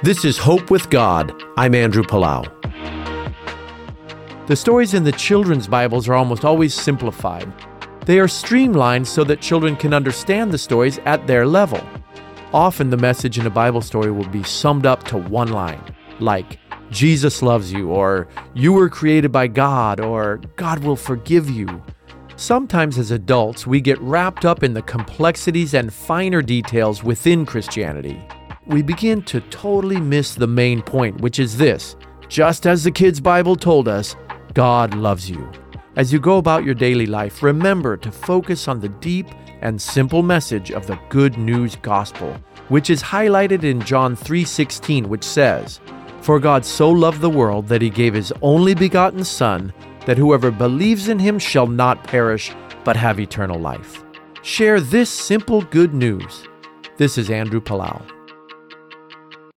This is Hope with God. I'm Andrew Palau. The stories in the children's Bibles are almost always simplified. They are streamlined so that children can understand the stories at their level. Often the message in a Bible story will be summed up to one line, like, Jesus loves you, or you were created by God, or God will forgive you. Sometimes as adults, we get wrapped up in the complexities and finer details within Christianity. We begin to totally miss the main point, which is this just as the kids' Bible told us, God loves you. As you go about your daily life, remember to focus on the deep and simple message of the good news gospel, which is highlighted in John 3:16, which says, "For God so loved the world that he gave his only begotten son, that whoever believes in him shall not perish, but have eternal life. Share this simple good news. This is Andrew Palau.